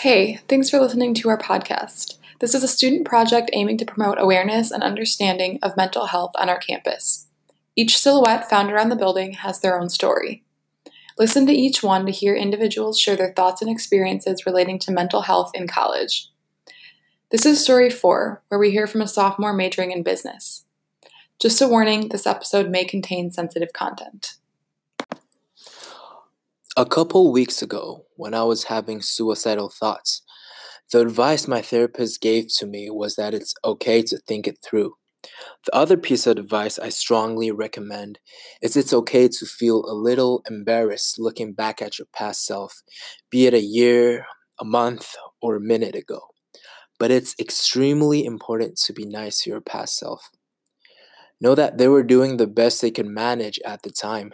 Hey, thanks for listening to our podcast. This is a student project aiming to promote awareness and understanding of mental health on our campus. Each silhouette found around the building has their own story. Listen to each one to hear individuals share their thoughts and experiences relating to mental health in college. This is story four, where we hear from a sophomore majoring in business. Just a warning this episode may contain sensitive content. A couple weeks ago, when I was having suicidal thoughts, the advice my therapist gave to me was that it's okay to think it through. The other piece of advice I strongly recommend is it's okay to feel a little embarrassed looking back at your past self, be it a year, a month, or a minute ago. But it's extremely important to be nice to your past self. Know that they were doing the best they could manage at the time,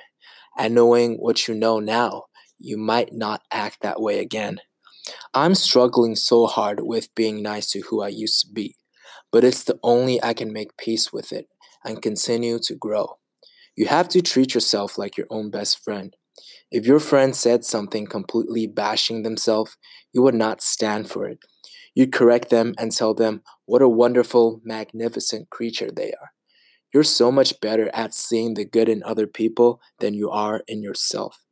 and knowing what you know now, you might not act that way again. I'm struggling so hard with being nice to who I used to be, but it's the only I can make peace with it and continue to grow. You have to treat yourself like your own best friend. If your friend said something completely bashing themselves, you would not stand for it. You'd correct them and tell them what a wonderful, magnificent creature they are. You're so much better at seeing the good in other people than you are in yourself.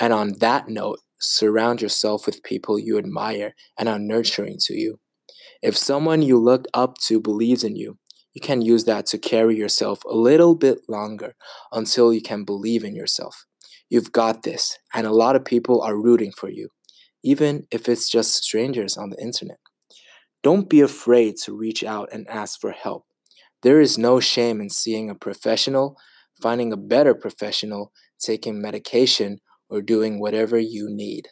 And on that note, surround yourself with people you admire and are nurturing to you. If someone you look up to believes in you, you can use that to carry yourself a little bit longer until you can believe in yourself. You've got this, and a lot of people are rooting for you, even if it's just strangers on the internet. Don't be afraid to reach out and ask for help. There is no shame in seeing a professional, finding a better professional, taking medication, or doing whatever you need.